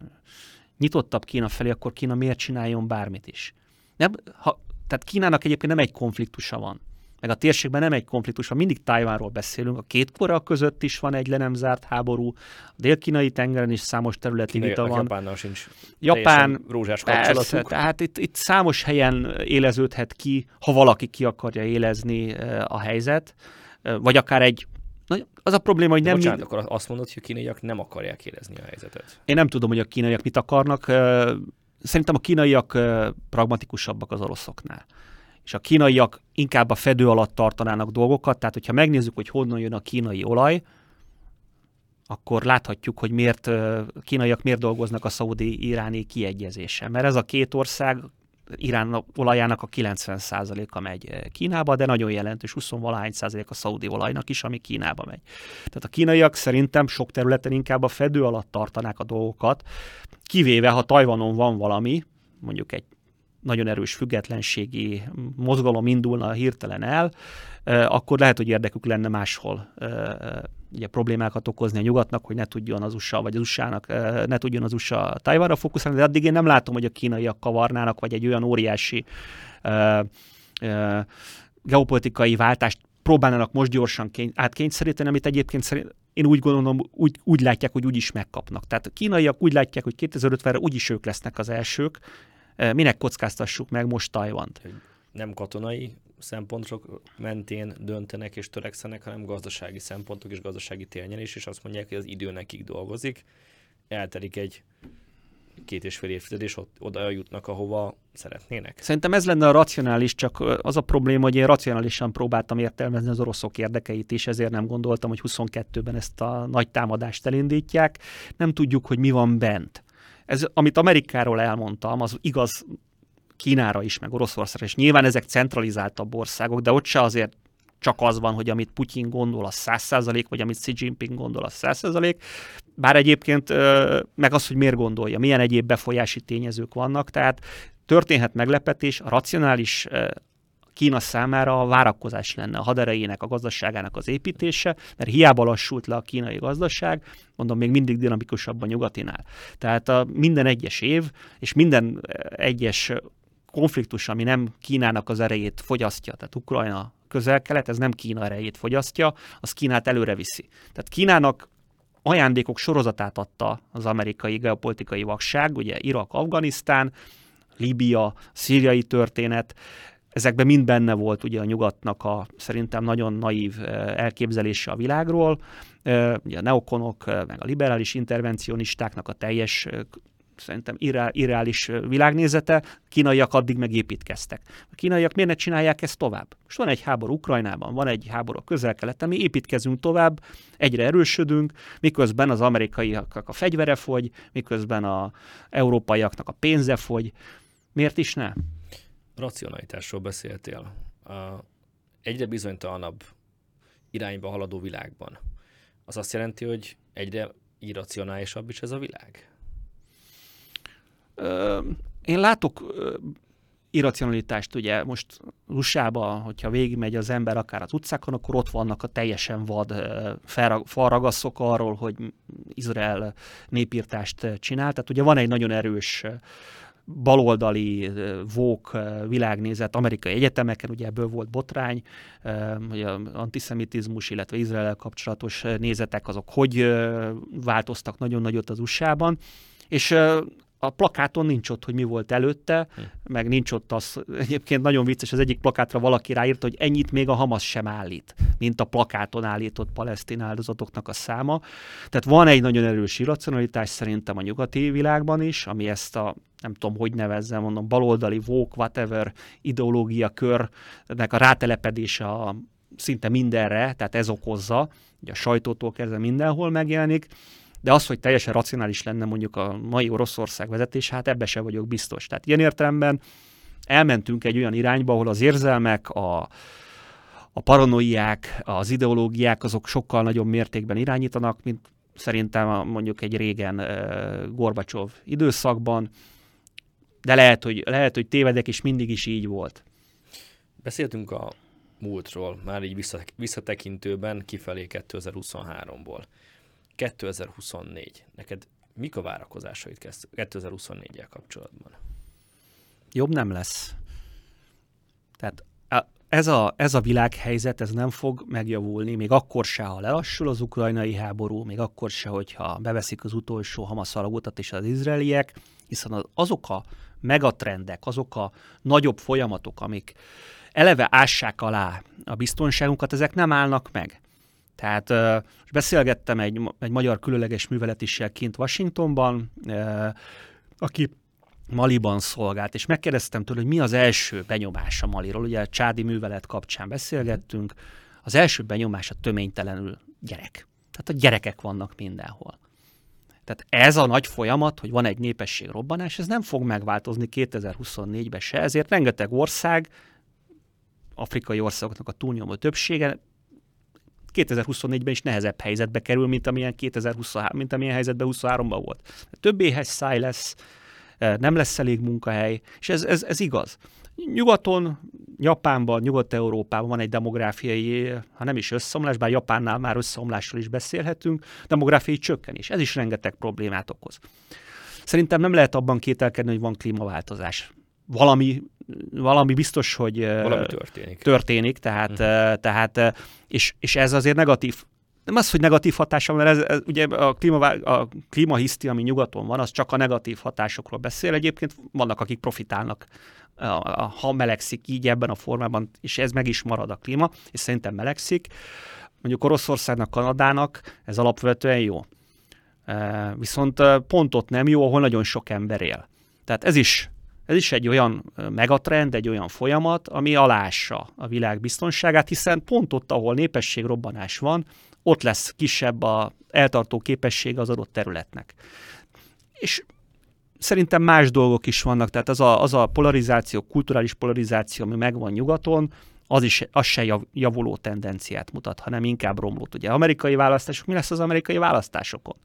Speaker 2: nyitottabb Kína felé, akkor Kína miért csináljon bármit is? Nem, ha, tehát Kínának egyébként nem egy konfliktusa van meg a térségben nem egy konfliktus, ha mindig Tájvánról beszélünk, a két kora között is van egy le nem zárt háború, a dél-kínai tengeren is számos területi Kínai, vita van.
Speaker 1: Japánnal sincs
Speaker 2: Japán,
Speaker 1: rózsás
Speaker 2: persze, tehát itt, itt számos helyen éleződhet ki, ha valaki ki akarja élezni a helyzet, vagy akár egy az a probléma, hogy nem...
Speaker 1: Bocsánat, mind... akkor azt mondod, hogy a kínaiak nem akarják érezni a helyzetet.
Speaker 2: Én nem tudom, hogy a kínaiak mit akarnak. Szerintem a kínaiak pragmatikusabbak az oroszoknál és a kínaiak inkább a fedő alatt tartanának dolgokat, tehát hogyha megnézzük, hogy honnan jön a kínai olaj, akkor láthatjuk, hogy miért kínaiak miért dolgoznak a szaudi-iráni kiegyezésen. Mert ez a két ország Irán olajának a 90%-a megy Kínába, de nagyon jelentős 20 valahány százalék a szaudi olajnak is, ami Kínába megy. Tehát a kínaiak szerintem sok területen inkább a fedő alatt tartanák a dolgokat, kivéve ha Tajvanon van valami, mondjuk egy nagyon erős függetlenségi mozgalom indulna hirtelen el, akkor lehet, hogy érdekük lenne máshol ugye problémákat okozni a nyugatnak, hogy ne tudjon az USA, vagy az USA-nak, ne tudjon az USA Tajvanra fókuszálni, de addig én nem látom, hogy a kínaiak kavarnának, vagy egy olyan óriási geopolitikai váltást próbálnának most gyorsan kény- átkényszeríteni, amit egyébként szerint én úgy gondolom, úgy, úgy látják, hogy úgy is megkapnak. Tehát a kínaiak úgy látják, hogy 2050-re úgyis ők lesznek az elsők, minek kockáztassuk meg most Tajvant?
Speaker 1: Nem katonai szempontok mentén döntenek és törekszenek, hanem gazdasági szempontok és gazdasági térnyelés, és azt mondják, hogy az idő nekik dolgozik, eltelik egy két és fél évtized, és ott, oda jutnak, ahova szeretnének.
Speaker 2: Szerintem ez lenne a racionális, csak az a probléma, hogy én racionálisan próbáltam értelmezni az oroszok érdekeit is, ezért nem gondoltam, hogy 22-ben ezt a nagy támadást elindítják. Nem tudjuk, hogy mi van bent. Ez, amit Amerikáról elmondtam, az igaz Kínára is, meg Oroszországra is. Nyilván ezek centralizáltabb országok, de ott se azért csak az van, hogy amit Putyin gondol, az 100%, vagy amit Xi Jinping gondol, az 100%. Bár egyébként meg az, hogy miért gondolja, milyen egyéb befolyási tényezők vannak, tehát történhet meglepetés, a racionális Kína számára a várakozás lenne a haderejének, a gazdaságának az építése, mert hiába lassult le a kínai gazdaság, mondom, még mindig dinamikusabb a nyugatinál. Tehát a minden egyes év, és minden egyes konfliktus, ami nem Kínának az erejét fogyasztja, tehát Ukrajna közel-kelet, ez nem Kína erejét fogyasztja, az Kínát előre viszi. Tehát Kínának ajándékok sorozatát adta az amerikai geopolitikai vakság, ugye Irak, Afganisztán, Líbia, szíriai történet, Ezekben mind benne volt ugye a nyugatnak a szerintem nagyon naív elképzelése a világról, ugye a neokonok, meg a liberális intervencionistáknak a teljes szerintem irreális világnézete, kínaiak addig megépítkeztek. A kínaiak miért ne csinálják ezt tovább? Most van egy háború Ukrajnában, van egy háború a közel-keleten, mi építkezünk tovább, egyre erősödünk, miközben az amerikaiaknak a fegyvere fogy, miközben a európaiaknak a pénze fogy. Miért is ne?
Speaker 1: Racionalitásról beszéltél. A egyre bizonytalanabb irányba haladó világban. Az azt jelenti, hogy egyre irracionálisabb is ez a világ?
Speaker 2: Én látok irracionalitást ugye most USA-ba, hogyha végigmegy az ember akár az utcákon, akkor ott vannak a teljesen vad falragaszok arról, hogy Izrael népírtást csinál. Tehát ugye van egy nagyon erős baloldali vók világnézet amerikai egyetemeken, ugye ebből volt botrány, hogy antiszemitizmus, illetve Izrael kapcsolatos nézetek azok hogy változtak nagyon nagyot az USA-ban, és a plakáton nincs ott, hogy mi volt előtte, hm. meg nincs ott az, egyébként nagyon vicces, az egyik plakátra valaki ráírta, hogy ennyit még a Hamas sem állít, mint a plakáton állított palesztin áldozatoknak a száma. Tehát van egy nagyon erős irracionalitás szerintem a nyugati világban is, ami ezt a nem tudom, hogy nevezzem, mondom, baloldali woke, whatever ideológia körnek a rátelepedése a szinte mindenre, tehát ez okozza, ugye a sajtótól kezdve mindenhol megjelenik, de az, hogy teljesen racionális lenne mondjuk a mai Oroszország vezetés, hát ebbe se vagyok biztos. Tehát ilyen értelemben elmentünk egy olyan irányba, ahol az érzelmek, a, a paranoiák, az ideológiák azok sokkal nagyobb mértékben irányítanak, mint szerintem mondjuk egy régen uh, Gorbacsov időszakban, de lehet hogy, lehet, hogy tévedek, és mindig is így volt.
Speaker 1: Beszéltünk a múltról, már így visszatekintőben kifelé 2023-ból. 2024. Neked mik a várakozásaid 2024-jel kapcsolatban?
Speaker 2: Jobb nem lesz. Tehát ez a, ez a világhelyzet, ez nem fog megjavulni, még akkor se, ha lelassul az ukrajnai háború, még akkor se, hogyha beveszik az utolsó Hamas alagutat és az izraeliek, hiszen azok a megatrendek, azok a nagyobb folyamatok, amik eleve ássák alá a biztonságunkat, ezek nem állnak meg. Tehát most beszélgettem egy, egy magyar különleges műveletissel kint Washingtonban, aki Maliban szolgált, és megkérdeztem tőle, hogy mi az első benyomása Maliról. Ugye a csádi művelet kapcsán beszélgettünk. Az első benyomása töménytelenül gyerek. Tehát a gyerekek vannak mindenhol. Tehát ez a nagy folyamat, hogy van egy népesség robbanás, ez nem fog megváltozni 2024-ben se, ezért rengeteg ország, afrikai országoknak a túlnyomó többsége 2024-ben is nehezebb helyzetbe kerül, mint amilyen 2023, mint amilyen helyzetben 23-ban volt. Több éhes száj lesz, e, nem lesz elég munkahely, és ez, ez, ez igaz. Nyugaton, Japánban, Nyugat-Európában van egy demográfiai, ha nem is összeomlás, bár Japánnál már összeomlásról is beszélhetünk, demográfiai csökkenés. Ez is rengeteg problémát okoz. Szerintem nem lehet abban kételkedni, hogy van klímaváltozás. Valami valami biztos, hogy
Speaker 1: valami történik.
Speaker 2: történik tehát, uh-huh. tehát és, és ez azért negatív nem az, hogy negatív hatása mert ez, ez ugye a, klíma, a klímahiszti, ami nyugaton van, az csak a negatív hatásokról beszél. Egyébként vannak, akik profitálnak, ha melegszik így ebben a formában, és ez meg is marad a klíma, és szerintem melegszik. Mondjuk Oroszországnak, Kanadának ez alapvetően jó. Viszont pont ott nem jó, ahol nagyon sok ember él. Tehát ez is ez is egy olyan megatrend, egy olyan folyamat, ami alássa a világ biztonságát, hiszen pont ott, ahol népességrobbanás van, ott lesz kisebb a eltartó képessége az adott területnek. És szerintem más dolgok is vannak, tehát az a, az a polarizáció, kulturális polarizáció, ami megvan nyugaton, az is az se javuló tendenciát mutat, hanem inkább romlót. Ugye amerikai választások, mi lesz az amerikai választásokon?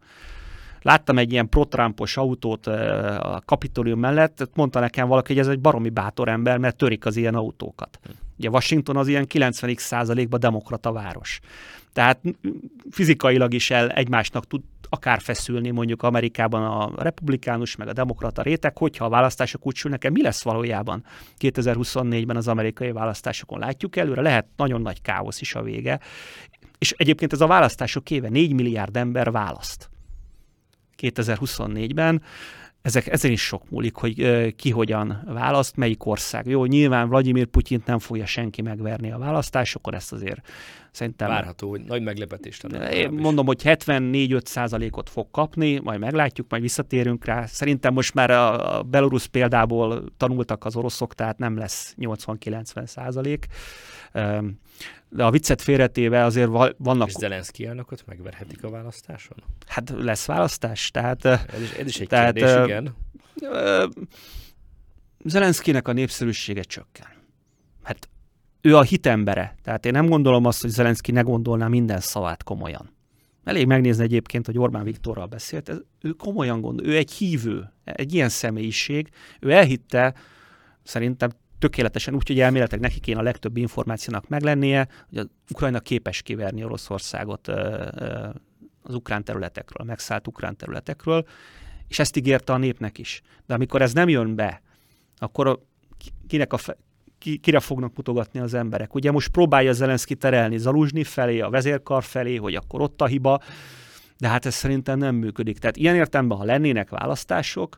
Speaker 2: Láttam egy ilyen protrumpos autót a Kapitolium mellett, mondta nekem valaki, hogy ez egy baromi bátor ember, mert törik az ilyen autókat. Ugye Washington az ilyen 90 százalékban demokrata város. Tehát fizikailag is el egymásnak tud akár feszülni mondjuk Amerikában a republikánus meg a demokrata réteg, hogyha a választások úgy sülnek mi lesz valójában 2024-ben az amerikai választásokon? Látjuk előre, lehet nagyon nagy káosz is a vége. És egyébként ez a választások éve 4 milliárd ember választ. 2024-ben. Ezek, ezen is sok múlik, hogy ki hogyan választ, melyik ország. Jó, nyilván Vladimir Putyint nem fogja senki megverni a választásokon, ezt azért szerintem...
Speaker 1: Várható, hogy nagy meglepetés
Speaker 2: lenne. Én mondom, hogy 74-5 százalékot fog kapni, majd meglátjuk, majd visszatérünk rá. Szerintem most már a Belarus példából tanultak az oroszok, tehát nem lesz 80-90 százalék. De a viccet félretéve azért vannak... És
Speaker 1: Zelenszky elnököt megverhetik a választáson?
Speaker 2: Hát lesz választás, tehát...
Speaker 1: Ez is, ez is egy tehát, kérdés, igen.
Speaker 2: Zelenszkinek a népszerűsége csökken. Hát ő a hitembere. Tehát én nem gondolom azt, hogy Zelenszky ne gondolná minden szavát komolyan. Elég megnézni egyébként, hogy Orbán Viktorral beszélt, ez, ő komolyan gondol, ő egy hívő, egy ilyen személyiség, ő elhitte szerintem tökéletesen úgy, hogy elméletek neki kéne a legtöbb információnak meglennie, hogy az Ukrajna képes kiverni Oroszországot az ukrán területekről, a megszállt ukrán területekről, és ezt ígérte a népnek is. De amikor ez nem jön be, akkor kinek a fe, ki, kire fognak mutogatni az emberek. Ugye most próbálja Zelenszky terelni Zaluzsni felé, a vezérkar felé, hogy akkor ott a hiba, de hát ez szerintem nem működik. Tehát ilyen értelemben, ha lennének választások,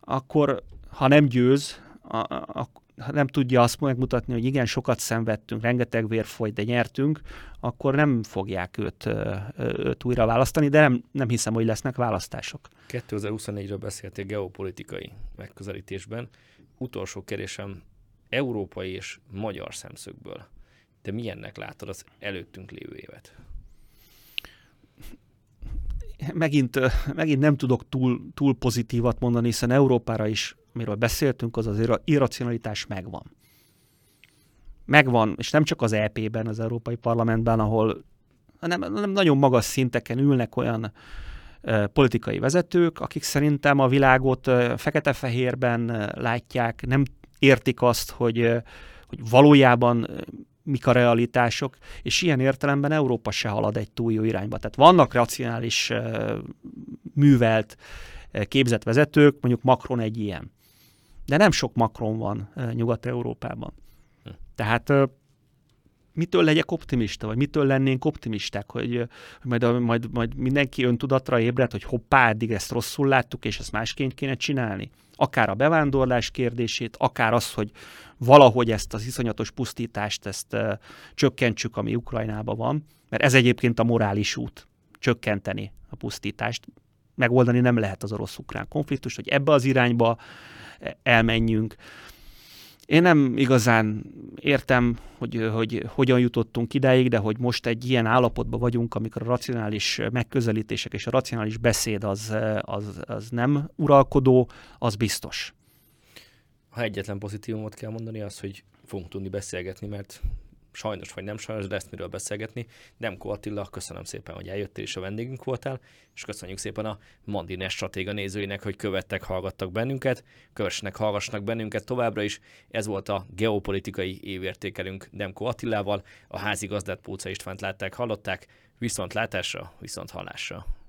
Speaker 2: akkor ha nem győz, a, a, nem tudja azt megmutatni, hogy igen, sokat szenvedtünk, rengeteg vér folyt, de nyertünk, akkor nem fogják őt, őt újra választani, de nem, nem hiszem, hogy lesznek választások.
Speaker 1: 2024-ről beszéltél geopolitikai megközelítésben. Utolsó kérdésem európai és magyar szemszögből. Te milyennek látod az előttünk lévő évet?
Speaker 2: Megint, megint nem tudok túl, túl pozitívat mondani, hiszen Európára is, amiről beszéltünk, az az irracionalitás megvan. Megvan, és nem csak az EP-ben, az Európai Parlamentben, ahol hanem, hanem nagyon magas szinteken ülnek olyan politikai vezetők, akik szerintem a világot fekete-fehérben látják, nem értik azt, hogy, hogy valójában mik a realitások, és ilyen értelemben Európa se halad egy túl jó irányba. Tehát vannak racionális, művelt, képzett vezetők, mondjuk Macron egy ilyen. De nem sok Macron van Nyugat-Európában. Hm. Tehát mitől legyek optimista, vagy mitől lennénk optimisták, hogy, hogy majd, majd, majd mindenki öntudatra ébred, hogy hoppá, eddig ezt rosszul láttuk, és ezt másként kéne csinálni. Akár a bevándorlás kérdését, akár az, hogy valahogy ezt az iszonyatos pusztítást, ezt uh, csökkentsük, ami Ukrajnában van, mert ez egyébként a morális út, csökkenteni a pusztítást. Megoldani nem lehet az orosz-ukrán konfliktust, hogy ebbe az irányba elmenjünk. Én nem igazán értem, hogy, hogy hogyan jutottunk idáig, de hogy most egy ilyen állapotban vagyunk, amikor a racionális megközelítések és a racionális beszéd az, az, az nem uralkodó, az biztos.
Speaker 1: Ha egyetlen pozitívumot kell mondani, az, hogy fogunk tudni beszélgetni, mert sajnos vagy nem sajnos, de ezt miről beszélgetni. Demko Attila, köszönöm szépen, hogy eljöttél és a vendégünk voltál, és köszönjük szépen a Mandines stratéga nézőinek, hogy követtek, hallgattak bennünket, kövessenek, hallgassanak bennünket továbbra is. Ez volt a geopolitikai évértékelünk Demko Attilával, a házigazdát Póca Istvánt látták, hallották, viszont látásra, viszont hallásra.